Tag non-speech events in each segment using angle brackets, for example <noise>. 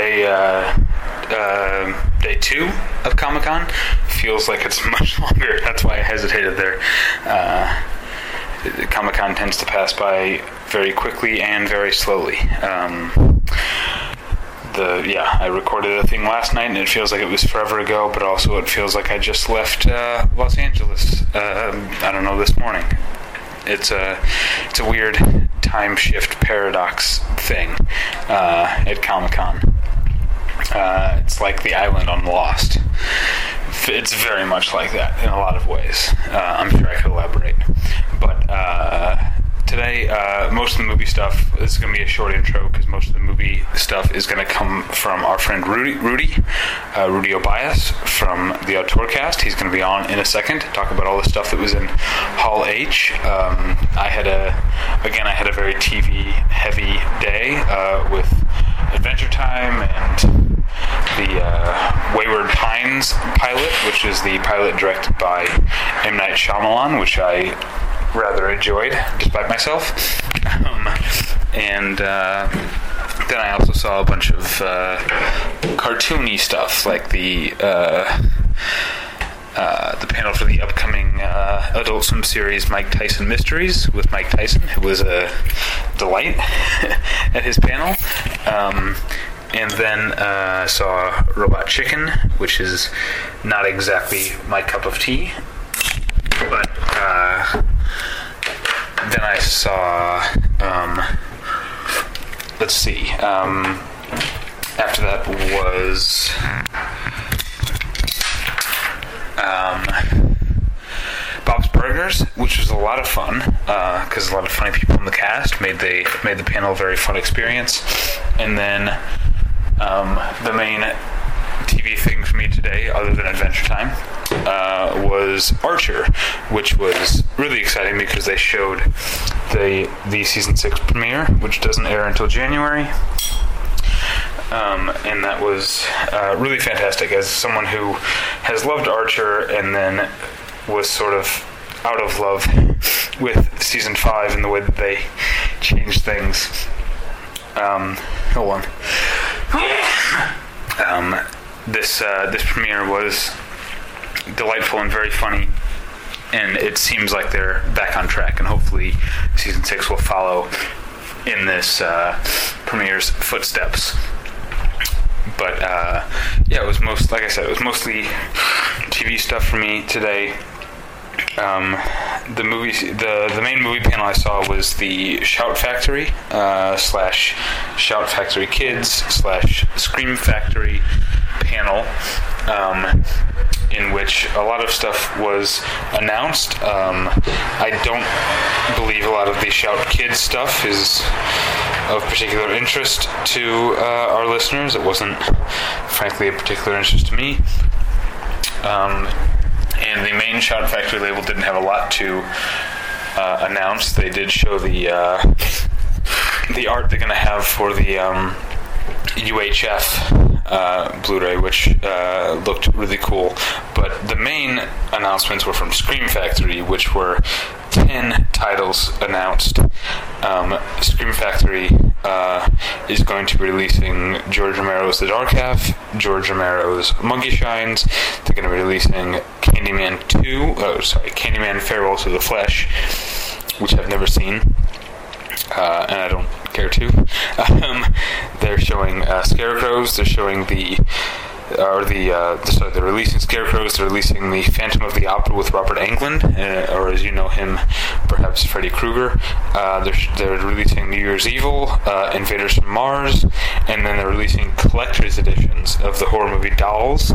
day uh, uh, day two of Comic Con. Feels like it's <laughs> much longer. That's why I hesitated there. Uh, Comic Con tends to pass by very quickly and very slowly. Um, the yeah, I recorded a thing last night, and it feels like it was forever ago, but also it feels like I just left uh, Los Angeles. Uh, I don't know this morning. It's a it's a weird time shift paradox thing uh, at Comic Con. It's like the island on Lost. It's very much like that in a lot of ways. Uh, I'm sure I could elaborate, but uh, today uh, most of the movie stuff is going to be a short intro because most of the movie stuff is going to come from our friend Rudy, Rudy, uh, Rudy Obias from the Auteurcast. He's going to be on in a second to talk about all the stuff that was in Hall H. Um, I had a again I had a very TV heavy day uh, with Adventure Time and the uh, Wayward Pines pilot, which is the pilot directed by M. Night Shyamalan, which I rather enjoyed, despite myself. Um, and uh, then I also saw a bunch of uh, cartoony stuff, like the. Uh, uh, the panel for the upcoming uh, Adult Swim series Mike Tyson Mysteries with Mike Tyson, who was a delight <laughs> at his panel. Um, and then uh, saw Robot Chicken, which is not exactly my cup of tea, but uh, then I saw. Um, let's see. Um, after that was um, Bob's Burgers, which was a lot of fun because uh, a lot of funny people in the cast made the made the panel a very fun experience. And then um, the main TV thing for me today, other than Adventure Time, uh, was Archer, which was really exciting because they showed the the season six premiere, which doesn't air until January. Um, and that was uh, really fantastic. As someone who has loved Archer and then was sort of out of love <laughs> with season five and the way that they changed things. Um, hold on. Um, this uh, this premiere was delightful and very funny, and it seems like they're back on track. And hopefully, season six will follow in this uh, premiere's footsteps. But uh, yeah, it was most like I said, it was mostly TV stuff for me today. Um, the movie, the the main movie panel I saw was the Shout Factory uh, slash Shout Factory Kids slash Scream Factory panel, um, in which a lot of stuff was announced. Um, I don't believe a lot of the Shout Kids stuff is of particular interest to uh, our listeners. It wasn't, frankly, a particular interest to me. Um, and the main Shout Factory label didn't have a lot to uh, announce. They did show the uh, <laughs> the art they're going to have for the um, UHF uh, Blu-ray, which uh, looked really cool. But the main announcements were from Scream Factory, which were ten titles announced. Um, Scream Factory uh, is going to be releasing George Romero's The Dark Half, George Romero's Monkey Shines. They're going to be releasing Candyman 2, oh, sorry, Candyman Farewell to the Flesh, which I've never seen. Uh, and I don't care to. <laughs> Um, they're showing uh, scarecrows. They're showing the or the, uh, sorry, they're releasing Scarecrows. They're releasing the Phantom of the Opera with Robert Englund, uh, or as you know him, perhaps Freddy Krueger. Uh, they're they're releasing New Year's Evil, uh, Invaders from Mars, and then they're releasing collector's editions of the horror movie Dolls,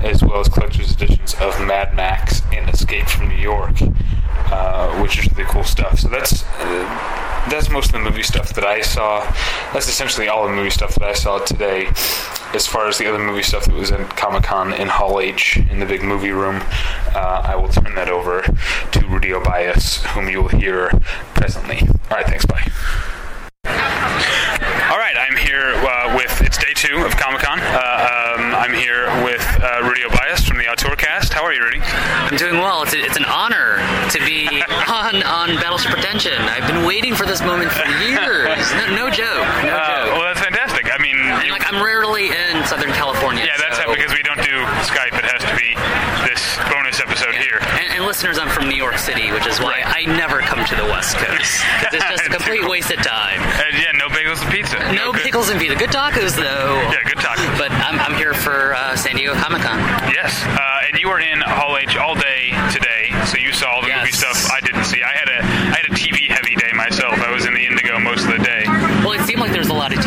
as well as collector's editions of Mad Max and Escape from New York, uh, which is really cool stuff. So that's uh, that's most of the movie stuff that I saw. That's essentially all the movie stuff that I saw today. As far as the other movie stuff that was at Comic Con in Hall H in the big movie room, uh, I will turn that over to Rudy Obias, whom you will hear presently. All right, thanks. Bye. All right, I'm here uh, with it's day two of Comic Con. Uh, um, I'm here with uh, Rudy Obias from the Auteurcast. How are you, Rudy? I'm doing well. It's, a, it's an honor to be <laughs> on on Battleship Pretension. I've been waiting for this moment for years. No, no joke. No Uh, joke. well, that's fantastic. I mean, And you- like I'm rarely in Southern California. yeah, that's so- because we don't do Skype. It has to be this bonus episode here. And, and listeners, I'm from New York City, which is why I never come to the West <laughs> Coast. It's just a complete <laughs> waste of time. Uh, yeah, no bagels and pizza. No good- pickles and pizza. Good tacos, though. Yeah, good talk. But I'm, I'm here for uh, San Diego Comic Con. Yes, uh, and you were in Hall H all day today, so you saw all the movie Yes. stuff I didn't see. I had a I had a TV heavy day myself. I was in the Indigo most of the day. Well, it seemed like there was a lot of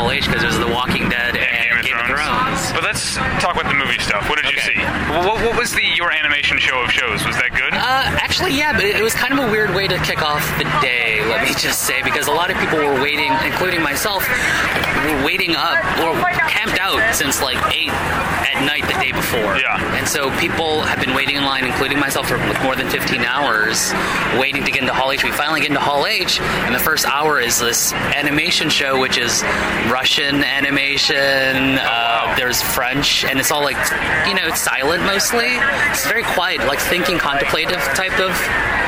TV in Hall H because there's The Walking Dead and, Game, of Thrones. But let's talk about the movie stuff. What did you see? What, what was the your animation show of shows? Was that good? Uh, actually, yeah, but it was kind of a weird way to kick off the day, let me just say, because a lot of people were waiting, including myself, were waiting up or camped out since like 8 at night the day before. Yeah. And so people have been waiting in line, including myself, for more than 15 hours, waiting to get into Hall H. We finally get into Hall H, and the first hour is this animation show, which is Russian animation. Uh, there's French, and it's all like, you know, it's silent mostly. It's very quiet, like thinking, contemplative type of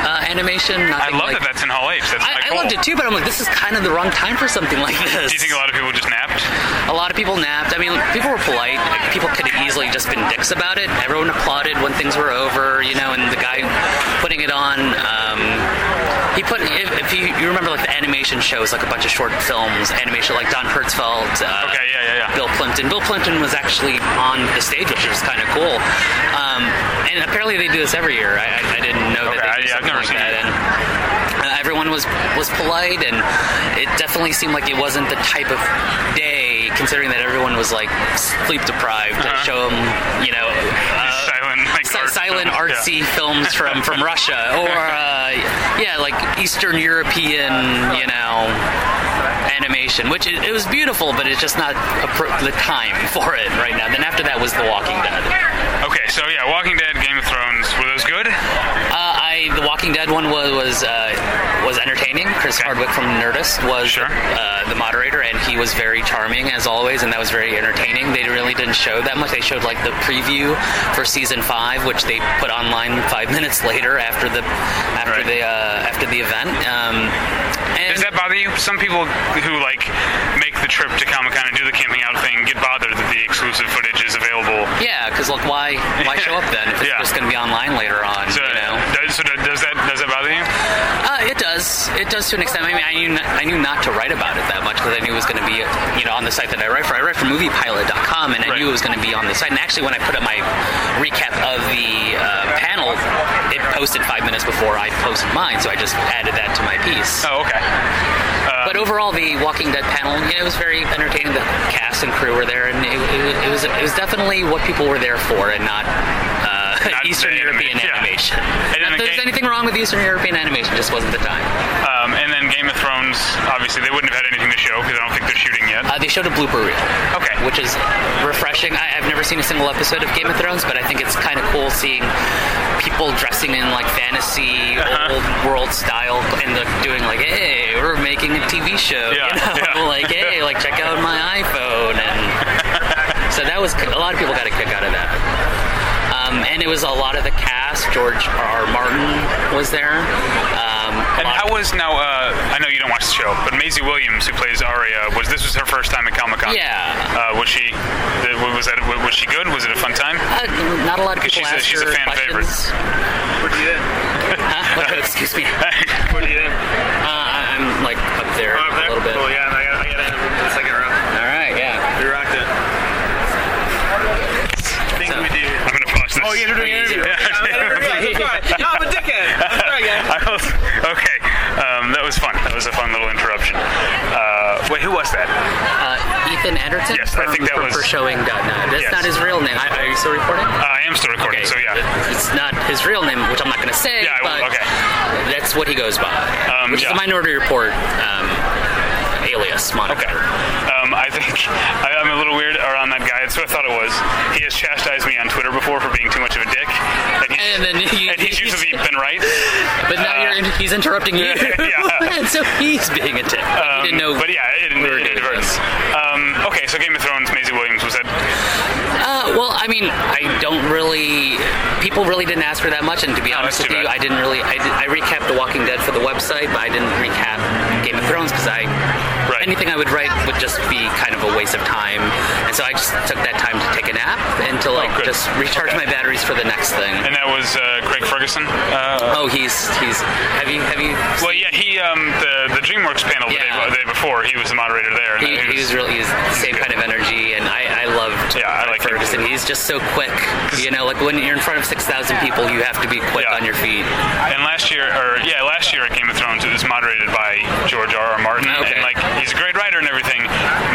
uh, animation. I love like, that that's in Hall H. That's I, I cool. loved it too, but I'm like, this is kind of the wrong time for something like this. <laughs> Do you think a lot of people just napped? A lot of people napped. I mean, people were polite. People could have easily just been dicks about it. Everyone applauded when things were over, you know, and the guy putting it on, um, he put, if, if you, you remember like the animation shows, like a bunch of short films, animation like Don Hertzfeldt, uh, Okay, yeah, yeah, yeah. Bill Plympton. Bill Plympton was actually on the stage, which was kind of cool. Um, and apparently they do this every year. I, I, I didn't know Okay, that they do yeah, I've never like seen that. it. And everyone was was polite, and it definitely seemed like it wasn't the type of day, considering that everyone was like sleep deprived, to Uh-huh. show them, you know. Uh, silent, like si- art silent films, yeah. artsy films from, from <laughs> Russia or uh, yeah like Eastern European you know animation which it, it was beautiful but it's just not the time <laughs> for it right now then after that was The Walking Dead Okay, so yeah, Walking Dead, Game of Thrones, were those good? I The Walking Dead one was was uh, was entertaining Chris Okay. Hardwick from Nerdist was Sure. uh, the moderator and he was very charming as always and that was very entertaining they really didn't show that much they showed like the preview for season five which they put online five <laughs> minutes later after the after Right. the uh, after the event um, and Does that bother you? Some people who like make the trip to Comic Con and do the camping out thing get bothered that the exclusive footage is available. yeah because look why why <laughs> show up then if it's Yeah. just going to be online later on So, you know does. It does to an extent. I mean, I knew not, I knew not to write about it that much because I knew it was going to be, you know, on the site that I write for. I write for MoviePilot.com, and I Right. knew it was going to be on the site. And actually, when I put up my recap of the uh, panel, it posted five minutes before I posted mine, so I just added that to my piece. Oh, okay. But overall, the Walking Dead panel, you know, it was very entertaining. The cast and crew were there, and it, it, it was it was definitely what people were there for, and not. Uh, Not Eastern European yeah. animation. And then Not that there's anything wrong with Eastern European animation, just wasn't the time. Um, and then Game of Thrones, obviously they wouldn't have had anything to show because I don't think they're shooting yet. Uh, they showed a blooper reel. Okay. Which is refreshing. I, I've never seen a single episode of Game of Thrones, but I think it's kind of cool seeing people dressing in like fantasy, Uh-huh. old world style, and doing like, "Hey, we're making a TV show," Yeah, you know, yeah. <laughs> like, "Hey, like check out my iPhone," and <laughs> so that was a lot of people got a kick out of that. Um, and it was a lot of the cast. George R. R. Martin was there. Um, And lot- how was now? Uh, I know you don't watch the show, but Maisie Williams, who plays Arya, was this was her first time at Comic Con? Yeah. Uh, was she? Was that? Was she good? Was it a fun time? Uh, not a lot of people she's a- ask she's a her fan favorite. questions. What are you in? Huh? What- <laughs> excuse me. Uh, What are you in? I- I'm like up there Oh, up there? a little bit. Cool, yeah, I got, I got in the second row. All right, yeah. We rocked it. I think So- we do. I'm gonna pause this. Oh, yeah, you're doing an interview. Yeah. Okay, I'm interview. <laughs> I'm. No, I'm a dickhead. I'm sorry, guys. Was, okay, um, that was fun. That was a fun little interruption. Uh, wait, who was that? Uh, Ethan Anderton Yes, I think that from was- for showing dot. That's Yes. not his real name. I, are you still recording? Uh, I am still recording, so yeah. It's not his real name, which I'm not going to say. Yeah, I won't- okay. That's what he goes by, Um, which yeah. is a Minority Report um, alias moniker. Okay. Um, I think I, I'm a little weird around that guy. That's what I thought it was. He has chastised me on Twitter before for being too much of a dick, and, he, And then he- and he's usually been right. But now Uh, you're he's interrupting you, <laughs> yeah. <laughs> and so he's being a dick. But Um, didn't know. but yeah, it, it, doing inadvertence. Um, okay, so Game of Thrones, Maisie Williams was that? Uh, well, I mean, I don't really. People really didn't ask for that much, and to be Oh, honest with you, bad. I didn't really. I, did, I recapped The Walking Dead for the website, but I didn't recap Game of Thrones because I. anything I would write would just be kind of a waste of time, and so I just took that time to take a nap and to like Oh, just recharge Okay. my batteries for the next thing. And that was uh, Craig Ferguson. Uh, oh, he's he's have you have you? well, yeah, he um, the the DreamWorks panel the, Yeah. day, the day before, he was the moderator there. and He, he was really he's the same kind of energy, and I, I loved Yeah, I like. Ferguson. He's just so quick. You know, like when you're in front of six thousand people, you have to be quick Yeah. on your feet. And last year, or yeah, last year at Game of Thrones, it was moderated by George R. R. Martin, Okay. and like he's a great writer and everything.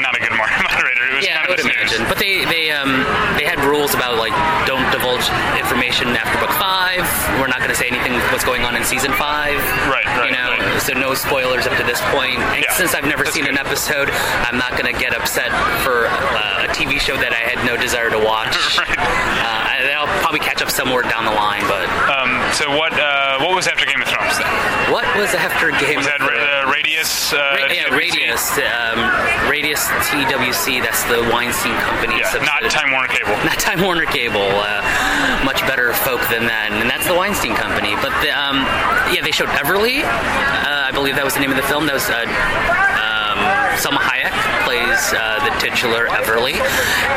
Not a good mar- moderator. It was Yeah, I would imagine. But they they um they had rules about like don't divulge information after book five. We're not going to say anything what's going on in season five. Right, right, You know, right. so no spoilers up to this point. And Yeah, since I've never that's seen good. an episode, I'm not going to get upset for uh, a TV show that I had no desire to watch. <laughs> Right. Uh, I- I'll probably catch up somewhere down the line. But Um, so what uh, what was after Game of Thrones then? what was after Game Was of that ra- Thrones? uh, Radius? Uh, Ra- yeah, TWC? Radius, um, Radius TWC. That's the Weinstein Company. Yeah, not. Time Warner Cable. <laughs> not Time Warner Cable. Uh, much better folk than that, and that's the Weinstein Company. But the, um, yeah, they showed Everly. Uh, I believe that was the name of the film. That was uh, Salma Hayek plays uh, the titular Everly,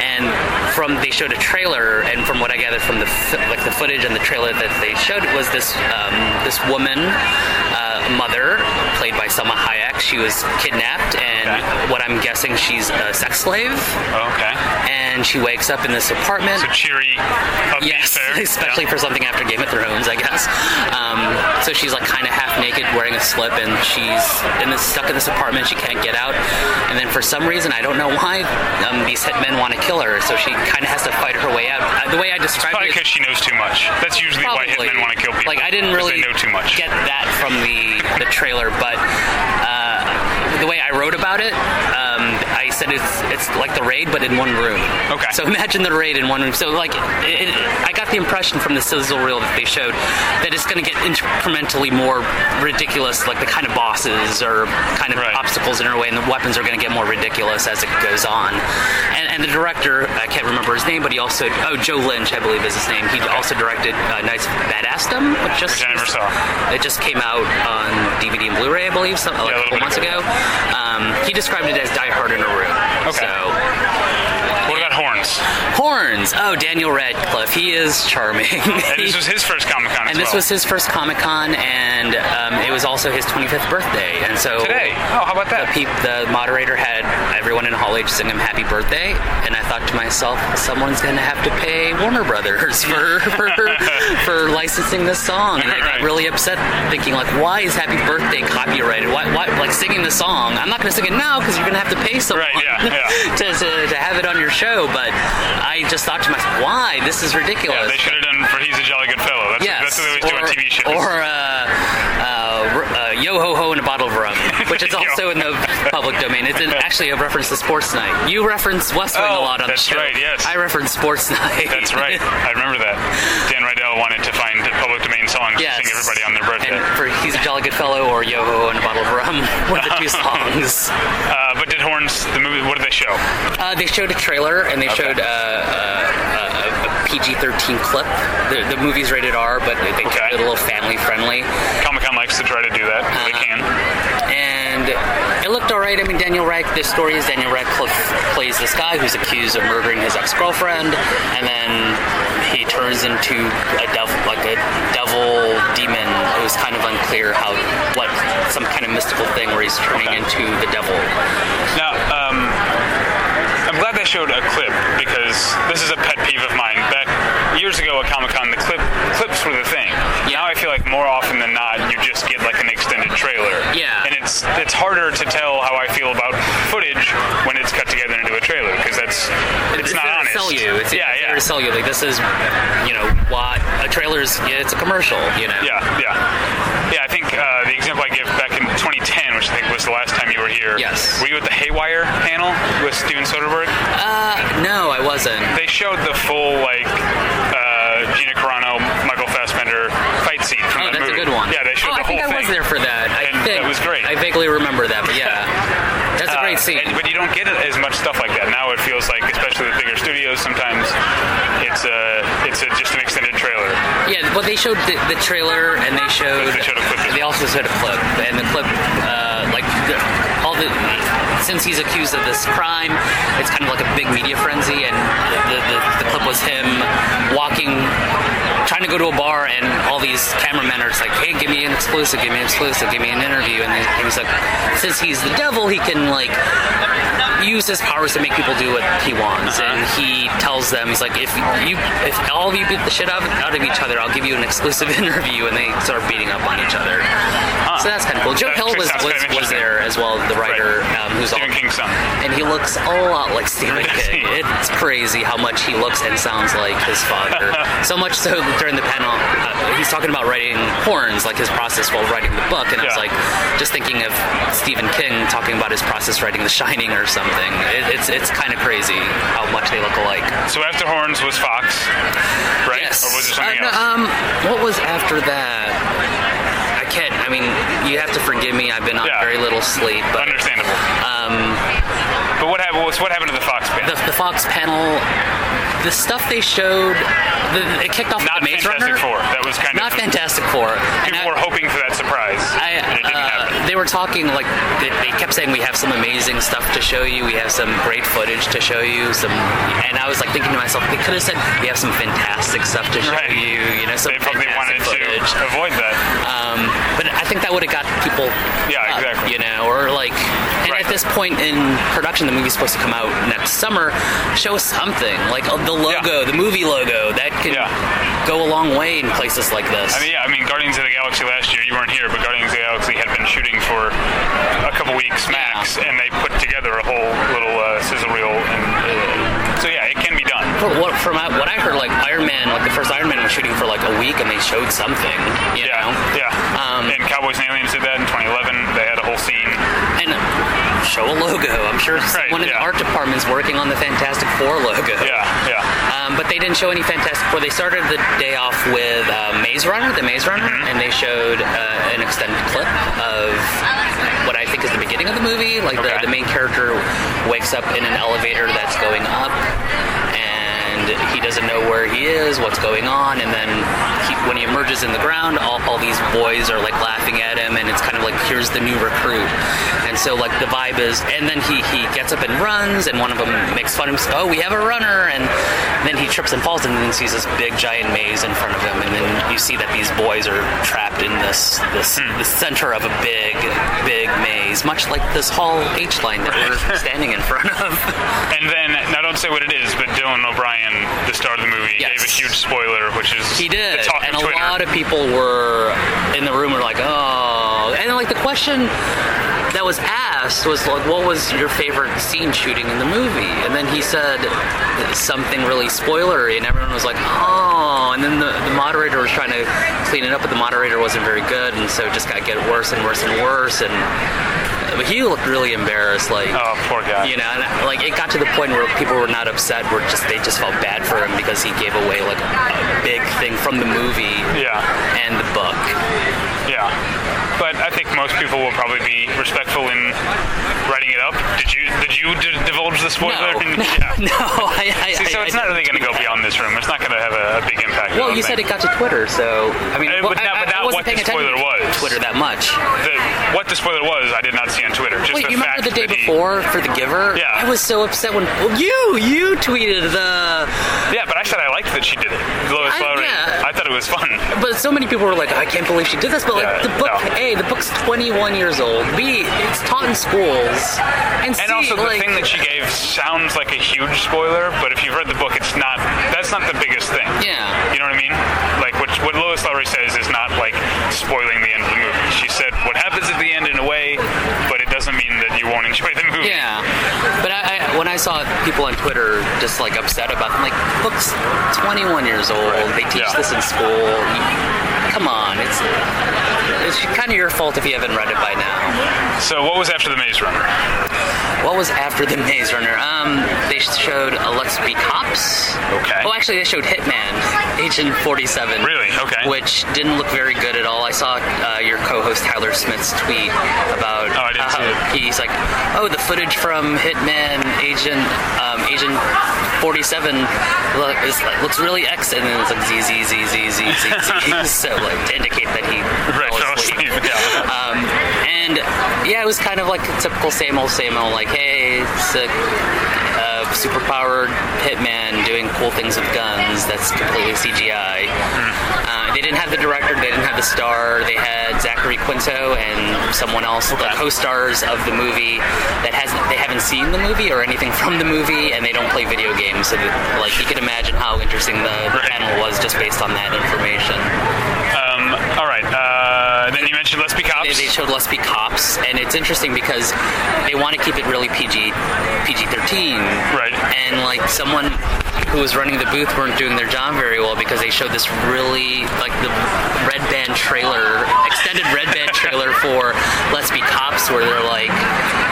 and from they showed a trailer, and from what I gathered from the like the footage and the trailer that they showed was this um, this woman. Uh, mother played by Salma Hayek she was kidnapped and Okay. what I'm guessing she's a sex slave Oh, okay. and she wakes up in this apartment So cheery, Yes, <laughs> especially Yeah. for something after Game of Thrones, I guess. Um, so she's like kind of half naked, wearing a slip, and she's in this stuck in this apartment. She can't get out, and then for some reason, I don't know why, um, these hitmen want to kill her. So she kind of has to fight her way out. Uh, the way I describe It's Probably it, because she knows too much. That's usually why Probably. hitmen want to kill people. Like I didn't really know too much. get that from the the trailer, but uh, the way I wrote about it, um, I said it's it's like the raid, but in one room. Okay. So imagine the raid in one room. So like, it, it, I got the impression from the sizzle reel that they showed that it's going to get incrementally more ridiculous, like the kind of bosses or kind of Right. obstacles in our way, and the weapons are going to get more ridiculous as it goes on. And, and the director, I can't remember his name, but he also oh Joe Lynch, I believe is his name. He also directed uh, of Badassdom, which just Which I never saw. it just came out on DVD and Blu-ray, I believe, like Yeah, a a couple months bit ago. Um, he described it as Die Hard in a Room. Okay. So horns? horns. Oh, Daniel Radcliffe. He is charming. And this <laughs> was his first Comic Con and this well. was his first Comic Con, and um, it was also his 25th birthday. And so today. Oh, how about the, that? peop, the moderator had everyone in Hall H sing him happy birthday, and I thought to myself, someone's going to have to pay Warner Brothers <laughs> for for, <laughs> for licensing this song, and I got Right. really upset, thinking like, why is Happy Birthday copyrighted? Why, why like singing the song? I'm not going to sing it now because you're going to have to pay someone Right, yeah, yeah. to, to to have it on your show. But I just thought to myself, why? This is ridiculous. Yeah, they should have done for He's a Jolly Good Fellow. That's, Yes, that's what they always do on TV shows. Or uh, uh, uh, Yo Ho Ho and a Bottle of Rum, which is also in the public domain. It's <laughs> in, actually a reference to Sports Night. You reference West Wing a Oh, lot on the show. That's right, yes. I reference Sports Night. That's right. <laughs> I remember that. Dan Rydell wanted to find a public domain songs Yes. to sing everybody on their birthday. And for He's a Jolly Good Fellow or Yo Ho Ho and a Bottle of Rum were the two <laughs> songs. Uh, but did Horns, the movie, what did they show? Uh, they showed a trailer and they Okay. showed uh, uh, a, a PG-13 clip. The, the movie's rated R, but they kept Okay. it a little family-friendly. Comic Con likes to try to do that. if they can. And it looked alright. I mean, Daniel Rad. The story is Daniel Radcliffe plays this guy who's accused of murdering his ex-girlfriend, and then he turns into a devil, like a devil demon. It was kind of unclear how, what, some kind of mystical thing where he's turning Okay. into the devil. Now, um, I'm glad they showed a clip because this is a pet peeve of mine. Back years ago at Comic Con, the clip clips were the thing. Now I feel like more often than not, you just get like an extended trailer. Yeah. And it's it's harder to tell how I feel about footage when it's cut together into a trailer because that's it's, not there honest. to sell you. It's, yeah, it's yeah. to sell you. Like this is, you know, what a trailer's. Yeah, it's a commercial. You know. Yeah, yeah. Yeah, I think uh, the example I give back in 2010, which I think was the last time you were here. Yes. Were you at the Haywire panel with Steven Soderbergh? Uh, no, I wasn't. They showed the full, like, uh, Gina Carano, Michael Fassbender fight scene from Oh, the that's a good one. Yeah, they showed oh, the I think whole I thing. was there for that. I And think that was great. I vaguely remember that, but yeah, that's a Uh, great scene. and- but you don't get as much stuff like that now. It feels like, especially with bigger studios, sometimes it's a it's a, just an extended trailer. Yeah, well, they showed the, the trailer and they showed. They showed a clip They also showed a clip, and the clip, uh, like the, all the, since he's accused of this crime, it's kind of like a big media frenzy, and the the, the clip was him walking. Trying to go to a bar and all these cameramen are just like, "Hey, give me an exclusive, give me an exclusive, give me an interview." And, he- and he's like, "Since he's the devil, he can like use his powers to make people do what he wants." Uh-huh. And he tells them, "He's like, if you, if all of you beat the shit out of, out of each other, I'll give you an exclusive <laughs> interview." And they start beating up on each other. So that's kind of cool. Joe Hill was was, was there as well, the writer um, who's Stephen all, King's son. and he looks a lot like <laughs> Stephen King. It's crazy how much he looks and sounds like his father. <laughs> so much so during the panel, uh, he's talking about writing horns, like his process while writing the book, and I was like, just thinking of Stephen King talking about his process writing The Shining or something. It, it's it's kind of crazy how much they look alike. So after Horns was Fox, right? Yes. Or was there something Uh, else? Um, what was after that? I can't. I mean, you have to forgive me. I've been on Yeah. very little sleep, but Understandable. um, But what happened? What happened to the Fox band? the, the Fox panel, the stuff they showed, the, it kicked off Not the Maze Fantastic Runner. Four. That was kind Not of not Fantastic Four. And People I- were hoping for that surprise, I, and it didn't happen. uh, they were talking like they, they kept saying we have some amazing stuff to show you. We have some great footage to show you. Some, and I was like thinking to myself, they could have said we have some fantastic stuff to show Right. you. You know, some They probably wanted footage. to avoid that. Um, but I think that would have got people. Yeah, up, exactly. You know, or like, and Right. at this point in production, the movie's supposed to come out next summer. Show us something like uh, the logo, the movie logo that can Yeah. go a long way in places like this. I mean, yeah, I mean, Guardians of the Galaxy last year, you weren't here, but Guardians of the Galaxy had been shooting for a couple weeks max, and they put together a whole little uh, sizzle reel. And, uh, so yeah, it can be done. From what, from what I heard, like Iron Man, like the first Iron Man was shooting for like a week, and they showed something. You Yeah, know, yeah. Um, and Cowboys and Aliens did that in 2011. They had a whole scene. and show a logo. I'm sure <laughs> Right, someone in the art department's working on the Fantastic Four logo. Yeah, yeah. Um, but they didn't show any Fantastic Four. They started the day off with uh, Maze Runner, the Maze Runner, Mm-hmm. and they showed uh, an extended clip of what I think is the beginning of the movie. Like Okay. the, the main character wakes up in an elevator that's going up, and he doesn't know where he is, what's going on, and then he, when he emerges in the ground, all, all these boys are like laughing at him, and it's kind of like here's the new recruit, and so like the vibe is, and then he he gets up and runs, and one of them makes fun of him, oh we have a runner, and then he trips and falls, and then sees this big giant maze in front of him, and then you see that these boys are trapped in this this hmm. the center of a big big maze, much like this Hall H line that we're <laughs> standing in front of. And then, now don't say what it is, but Dylan O'Brien, the star of the movie, Yes. gave a huge spoiler, which is He did, and a Twitter. lot of people were in the room were like, "Oh," and like the question that was asked was like, "What was your favorite scene shooting in the movie?" And then he said something really spoilery, and everyone was like, "Oh!" And then the, the moderator was trying to clean it up, but the moderator wasn't very good, and so it just got get worse and worse and worse, and. But he looked really embarrassed, like Oh, poor guy. you know, and like it got to the point where people were not upset, were just they just felt bad for him because he gave away like a big thing from the movie Yeah, and the book. yeah. But I think most people will probably be respectful in writing it up. Did you did you d- divulge the spoiler? No, <laughs> <laughs> no, yeah. no, I, I, See, so I- it's not really going to go beyond this room. It's not going to have a, a big impact. Well, you said it got to Twitter, so I mean, Uh, well, but not- I, but I wasn't what the spoiler was. Twitter that much. The, what the spoiler was, I did not see on Twitter. Just Wait, the you remember the day before for The Giver? Yeah. I was so upset when well, you you tweeted the. Yeah, but I said I liked that she did it. Lois Lowry. yeah. I thought it was fun. But so many people were like, I can't believe she did this. But like Yeah, the book, no. A, the book's 21 years old. B, it's taught in schools. And, C, And also, the like, thing that she gave sounds like a huge spoiler, but if you've read the book, it's not. That's not the biggest thing. Yeah. You know what I mean? Like what what Lois Lowry says is not like spoiling the end of the movie. She said what happens at the end in a way, you won't enjoy the movie. Yeah, but I, I, when I saw people on Twitter just like upset about, I'm like, book's 21 years old. They teach Yeah. this in school. Come on, it's it's kind of your fault if you haven't read it by now. So what was after the Maze Runner? What was after the Maze Runner? Um, they showed uh, Let's Be Cops. Okay. Oh, actually, they showed Hitman, Agent 47. Really? Okay. Which didn't look very good at all. I saw uh, your co-host Tyler Smith's tweet about Oh, I didn't how see it. he's like, "Oh, the footage from Hitman Agent Agent 47 look, is, like, looks really X," and then it's like Z Z Z Z Z Z Z. <laughs> so like to indicate that he Right, fell asleep. Yeah. Um, and yeah, it was kind of like a typical same old, same old. Like, hey, it's a superpowered hitman doing cool things with guns. That's completely CGI. Uh, they didn't have the director. They didn't have the star. They had Zachary Quinto and someone else, the co-stars of the movie that hasn't. They haven't seen the movie or anything <laughs> from the movie, and they don't play video games. So, that, like, you can imagine how interesting the, the Right. panel was just based on that information. Um, all right. Uh, then you mentioned Let's Be Cops. They, they showed Let's Be Cops, and it's interesting because they want to keep it really PG, PG thirteen. Right. And like someone who was running the booth weren't doing their job very well because they showed this really like the red band trailer, extended red band trailer for Let's Be Cops, where they're like,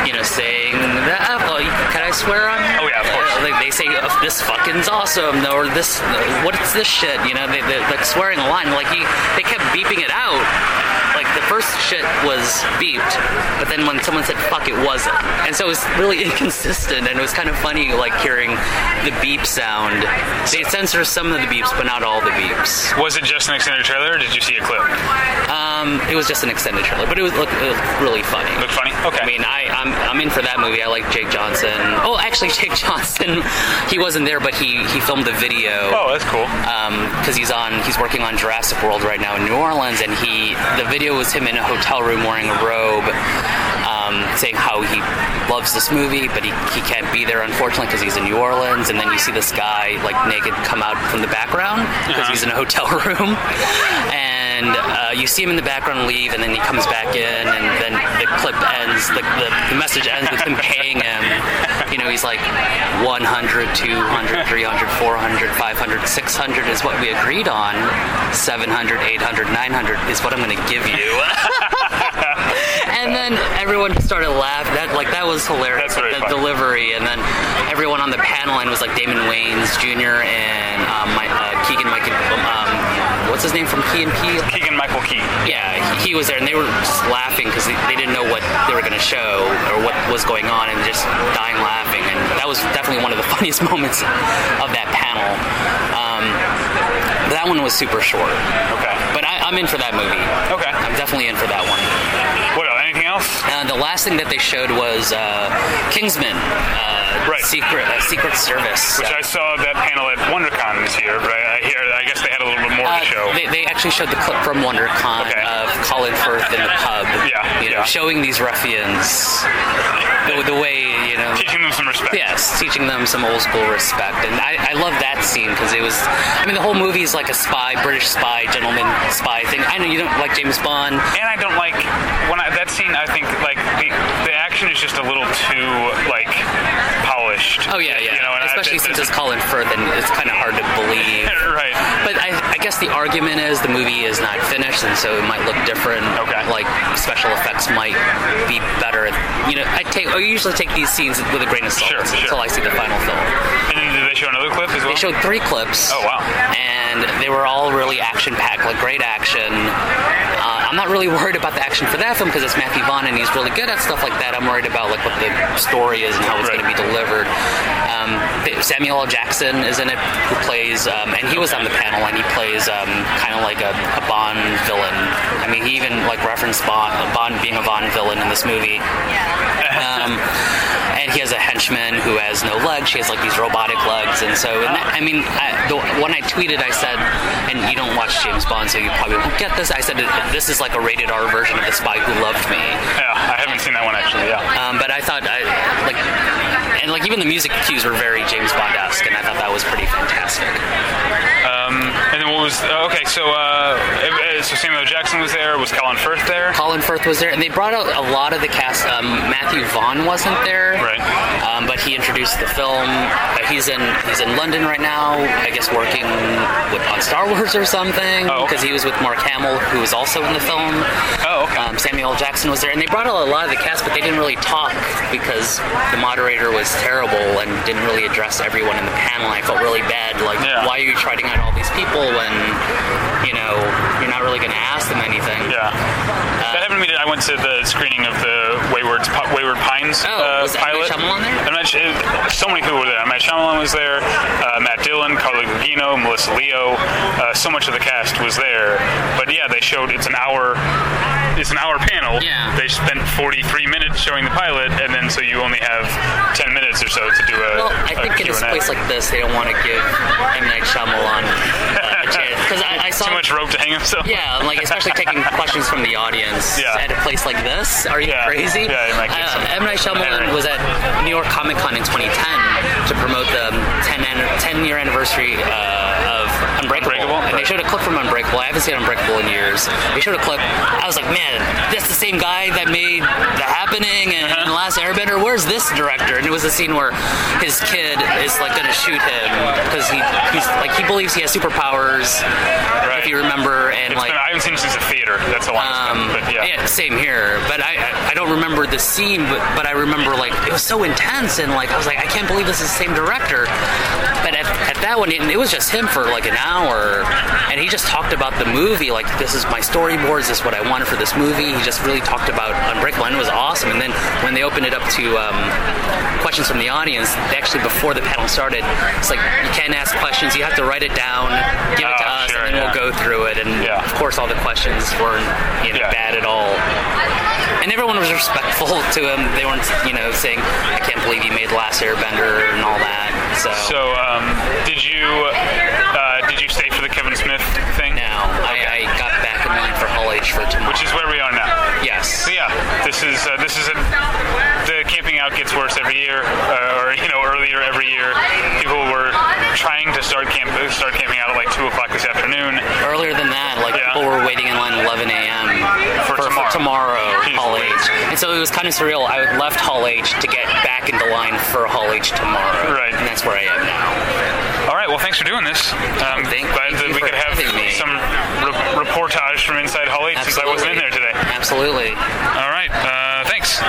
you know, saying that. Oh, can I swear on? Oh, yeah, of course. Uh, like, they say oh, this fucking's awesome, or this, what's this shit? You know, they, they like swearing a line. Like he, they kept beeping it out. First shit was beeped, but then when someone said fuck, it wasn't. And so it was really <laughs> inconsistent, and it was kind of funny, like hearing the beep sound. They censor some of the beeps, but not all the beeps. Was it just an extended trailer, or did you see a clip? Um, it was just an extended trailer, but it was, look, it was really funny. Looked funny. Okay. I mean, I, I'm, I'm in for that movie. I like Jake Johnson. Oh, actually, <laughs> Jake Johnson, he wasn't there, but he, he filmed the video. oh, that's cool. Um, because he's on he's working on Jurassic World right now in New Orleans, and he the video was him in a hotel room wearing a robe, um, saying how he loves this movie, but he, he can't be there unfortunately because he's in New Orleans, and then you see this guy like naked come out from the background because Uh-huh. he's in a hotel <laughs> room, and uh, you see him in the background leave, and then he comes back in, and then the clip ends, the, the, the message ends with him paying him. You know, he's like 100, 200, 300, 400, 500, 600 is what we agreed on. 700, 800, 900 is what I'm going to give you. <laughs> and then everyone started laughing. That like that was hilarious. Very the funny. delivery, and then everyone on the panel and was like Damon Wayans Jr. and um, what's his name from Key and P? Keegan Michael Key. Yeah, he, was there, and they were just laughing because they, they didn't know what they were going to show or what was going on, and just dying laughing. And that was definitely one of the <laughs> funniest moments of that panel. Um, that one was super short, Okay. but I, I'm in for that movie. Okay. I'm definitely in for that one. What else? Anything else? Uh, the last thing that they showed was uh, Kingsman, uh, Right. Secret uh, Secret Service. Which I saw that panel at WonderCon this year, but I, I hear I guess they had a little Uh, show. They, they actually showed the clip from WonderCon Okay. of Colin Firth in the pub. Yeah, you know, yeah. showing these ruffians the, the way you know. Teaching them some respect. Yes, teaching them some old school respect, and I, I love that scene because it was. I mean, the whole movie is like a spy, British spy, gentleman spy thing. I know you don't like James Bond. And I don't like when I, that scene. I think like the the action is just a little too like polished. Oh yeah, yeah. You know, Especially since it's Colin Firth, and it's kind of hard to believe. <laughs> right. But I, I guess the argument is the movie is not finished, and so it might look different. Okay. Like special effects might be better. You know, I take I usually take these scenes with a grain of salt Sure, sure. until I see the final film. And then did they show another clip as well? They showed three clips. Oh, wow. And they were all really action packed, like great action. Uh, I'm not really worried about the action for that film because it's Matthew Vaughn and he's really good at stuff like that. I'm worried about like what the story is and how it's Right. going to be delivered. Um, Samuel L. Jackson is in it, who plays, um, and he was on the panel, and he plays um, kind of like a, a Bond villain. I mean, he even like referenced Bond, Bond being a Bond villain in this movie. Um, and he has a henchman who has no legs. She has like these robotic legs, and so and that, I mean, I, the, when I tweeted, I said, and you don't watch James Bond, so you probably won't get this. I said this is like a rated R version of The Spy Who Loved Me. Yeah, I haven't seen that one actually. Yeah. Um, but I thought, I, like, like even the music cues were very James Bond esque, and I thought that was pretty fantastic. What was okay? So uh, uh, so Samuel Jackson was there. Was Colin Firth there? Colin Firth was there, and they brought out a lot of the cast. Um, Matthew Vaughn wasn't there, Right. Um, but he introduced the film. Uh, he's in he's in London right now, I guess working with, on Star Wars or something, Oh, okay. because he was with Mark Hamill, who was also in the film. Oh, okay. Um, Samuel Jackson was there, and they brought out a lot of the cast, but they didn't really talk because the moderator was terrible and didn't really address everyone in the panel. I felt really bad. Like, Yeah. why are you trotting out all these people when you know you're not really going to ask them anything? Yeah. That happened to me. I went to the screening of the Wayward Wayward Origins Oh, uh, was pilot. Shyamalan there? M. Night Sh- so many people were there. M. Night Shyamalan was there. Uh, Matt Dillon, Carla Gugino, Melissa Leo. Uh, so much of the cast was there. But yeah, they showed it's an hour. It's an hour panel. Yeah. They spent 43 minutes showing the pilot, and then so you only have 10 minutes or so to do a. Well, I a think in a place like this, they don't want to give M Night Shyamalan uh, a <laughs> chance because I, I saw Too much rope to hang himself. Yeah, like especially taking <laughs> questions from the audience Yeah. at a place like this. Are you Yeah. crazy? Yeah, it might uh, M Night Shyamalan was at New York Comic Con in 2010 to promote the 10, year anniversary uh, of Unbreakable, Unbreakable, and they showed a clip from Unbreakable. I haven't seen Unbreakable in years. They showed a clip. I was like, man, that's the same guy that made The Happening and, Uh-huh. and Last Airbender. Where's this director? And it was a scene where his kid is like going to shoot him because he he's like he believes he has superpowers. Right. If you remember, and It's like been, I haven't seen it since the theater. That's how long um, it's been. But yeah. same here. But I, I, I don't remember the scene, but, but I remember like it was so intense, and like I was like, I can't believe this is the same director. But at, at that one, it, it was just him for like an hour, and he just talked about the movie. Like, this is my storyboards. This is what I wanted for this movie. He just really talked about Unbreakable, and it was awesome. And then when they opened it up to um, questions from the audience, they actually before the panel started, it's like you can't ask questions. You have to write it down, give it to Oh, us, sure, and then yeah. we'll go through it. And Yeah. of course, all the questions weren't you know Yeah. bad at all. And everyone was respectful <laughs> to him. They weren't, you know, saying, "I can't believe you made Last Airbender" and all that. So, So, um, did you uh, did you stay for the Kevin Smith thing? now I, I got back out gets worse every year, uh, or you know earlier every year. People were trying to start camp start camping out at like two o'clock this afternoon. earlier than that, like Yeah. people were waiting in line 11 a.m. For tomorrow. tomorrow Hall H. And so it was kind of surreal. I left Hall H to get back into line for Hall H tomorrow. Right. And that's where I am now. All right, well, thanks for doing this. Um, Thank- glad thank that you we for could have having me. some re- reportage from inside Hall H since I wasn't in there today. Absolutely. All right, uh, thanks.